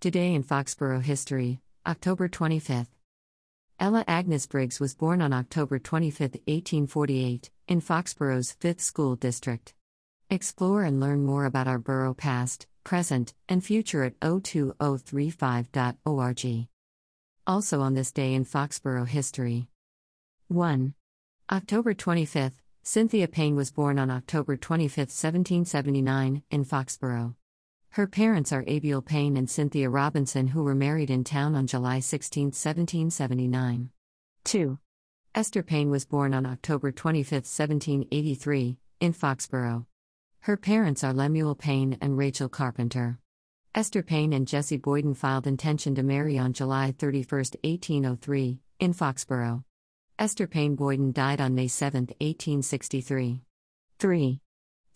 Today in Foxborough History, October 25th. Ella Agnes Briggs was born on October 25, 1848, in Foxborough's 5th School District. Explore and learn more about our borough past, present, and future at o2035.org. Also on this day in Foxborough history. 1. October 25th, Cynthia Payne was born on October 25, 1779, in Foxborough. Her parents are Abiel Payne and Cynthia Robinson, who were married in town on July 16, 1779. 2. Esther Payne was born on October 25, 1783, in Foxborough. Her parents are Lemuel Payne and Rachel Carpenter. Esther Payne and Jesse Boyden filed intention to marry on July 31, 1803, in Foxborough. Esther Payne Boyden died on May 7, 1863. 3.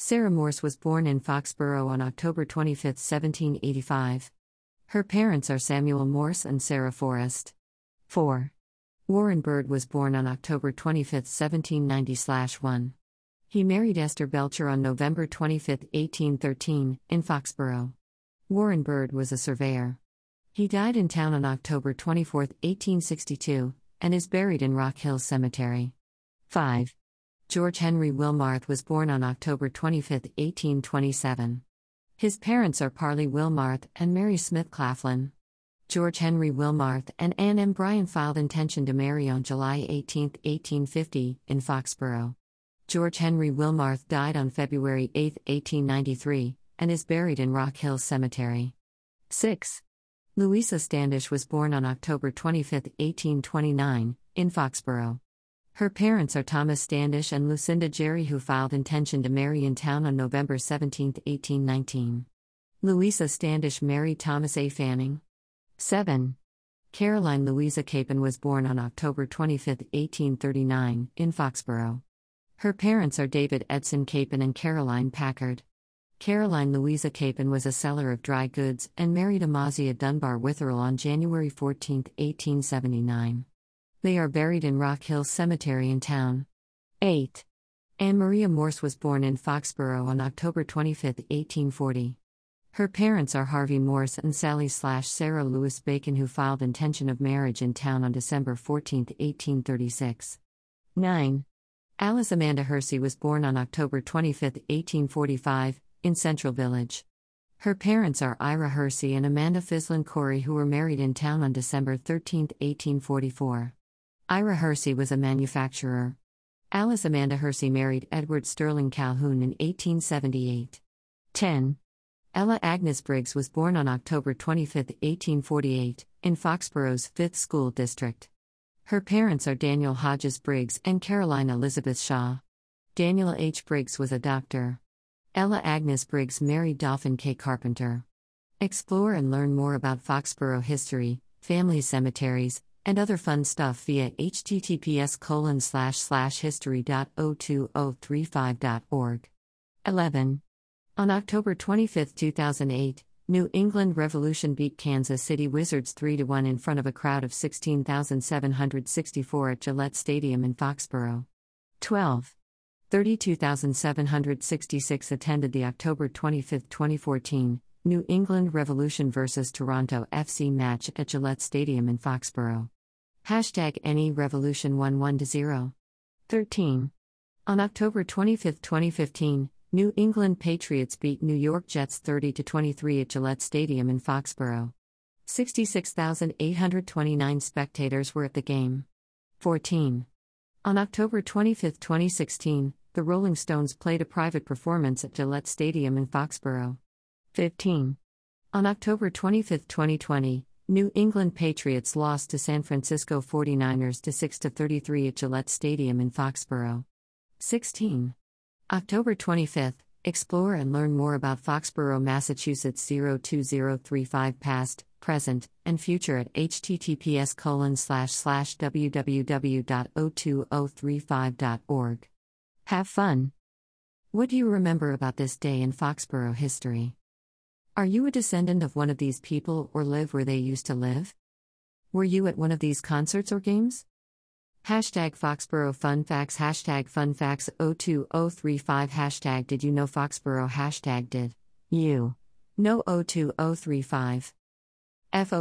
Sarah Morse was born in Foxborough on October 25, 1785. Her parents are Samuel Morse and Sarah Forrest. 4. Warren Bird was born on October 25, 1790 1. He married Esther Belcher on November 25, 1813, in Foxborough. Warren Bird was a surveyor. He died in town on October 24, 1862, and is buried in Rock Hill Cemetery. 5. George Henry Wilmarth was born on October 25, 1827. His parents are Parley Wilmarth and Mary Smith Claflin. George Henry Wilmarth and Anne M. Bryan filed intention to marry on July 18, 1850, in Foxborough. George Henry Wilmarth died on February 8, 1893, and is buried in Rock Hill Cemetery. 6. Louisa Standish was born on October 25, 1829, in Foxborough. Her parents are Thomas Standish and Lucinda Jerry, who filed intention to marry in town on November 17, 1819. Louisa Standish married Thomas A. Fanning. 7. Caroline Louisa Capon was born on October 25, 1839, in Foxborough. Her parents are David Edson Capon and Caroline Packard. Caroline Louisa Capon was a seller of dry goods and married Amazia Dunbar Witherell on January 14, 1879. They are buried in Rock Hill Cemetery in town. 8. Anne Maria Morse was born in Foxborough on October 25, 1840. Her parents are Harvey Morse and Sally slash Sarah Lewis Bacon, who filed intention of marriage in town on December 14, 1836. 9. Alice Amanda Hersey was born on October 25, 1845, in Central Village. Her parents are Ira Hersey and Amanda Fislin Corey, who were married in town on December 13, 1844. Ira Hersey was a manufacturer. Alice Amanda Hersey married Edward Sterling Calhoun in 1878. 10. Ella Agnes Briggs was born on October 25, 1848, in Foxborough's 5th School District. Her parents are Daniel Hodges Briggs and Caroline Elizabeth Shaw. Daniel H. Briggs was a doctor. Ella Agnes Briggs married Dolphin K. Carpenter. Explore and learn more about Foxborough history, family cemeteries, and other fun stuff via https colon slash slash history.o2035.org. 11. On October 25, 2008, New England Revolution beat Kansas City Wizards 3 1 in front of a crowd of 16,764 at Gillette Stadium in Foxborough. 12. 32,766 attended the October 25, 2014, New England Revolution vs. Toronto FC match at Gillette Stadium in Foxborough. Hashtag NE Revolution 11 13. On October 25, 2015, New England Patriots beat New York Jets 30 23 at Gillette Stadium in Foxborough. 66,829 spectators were at the game. 14. On October 25, 2016, the Rolling Stones played a private performance at Gillette Stadium in Foxborough. 15. On October 25, 2020, New England Patriots lost to San Francisco 49ers to 6 33 at Gillette Stadium in Foxborough. 16. October 25th, explore and learn more about Foxborough, Massachusetts 02035 past, present, and future at https colon slash slash www.o2035.org. Have fun! What do you remember about this day in Foxborough history? Are you a descendant of one of these people or live where they used to live? Were you at one of these concerts or games? Hashtag Foxborough Fun Facts Hashtag Fun Facts 02035 Hashtag Did you know Foxborough Hashtag Did you know 02035 F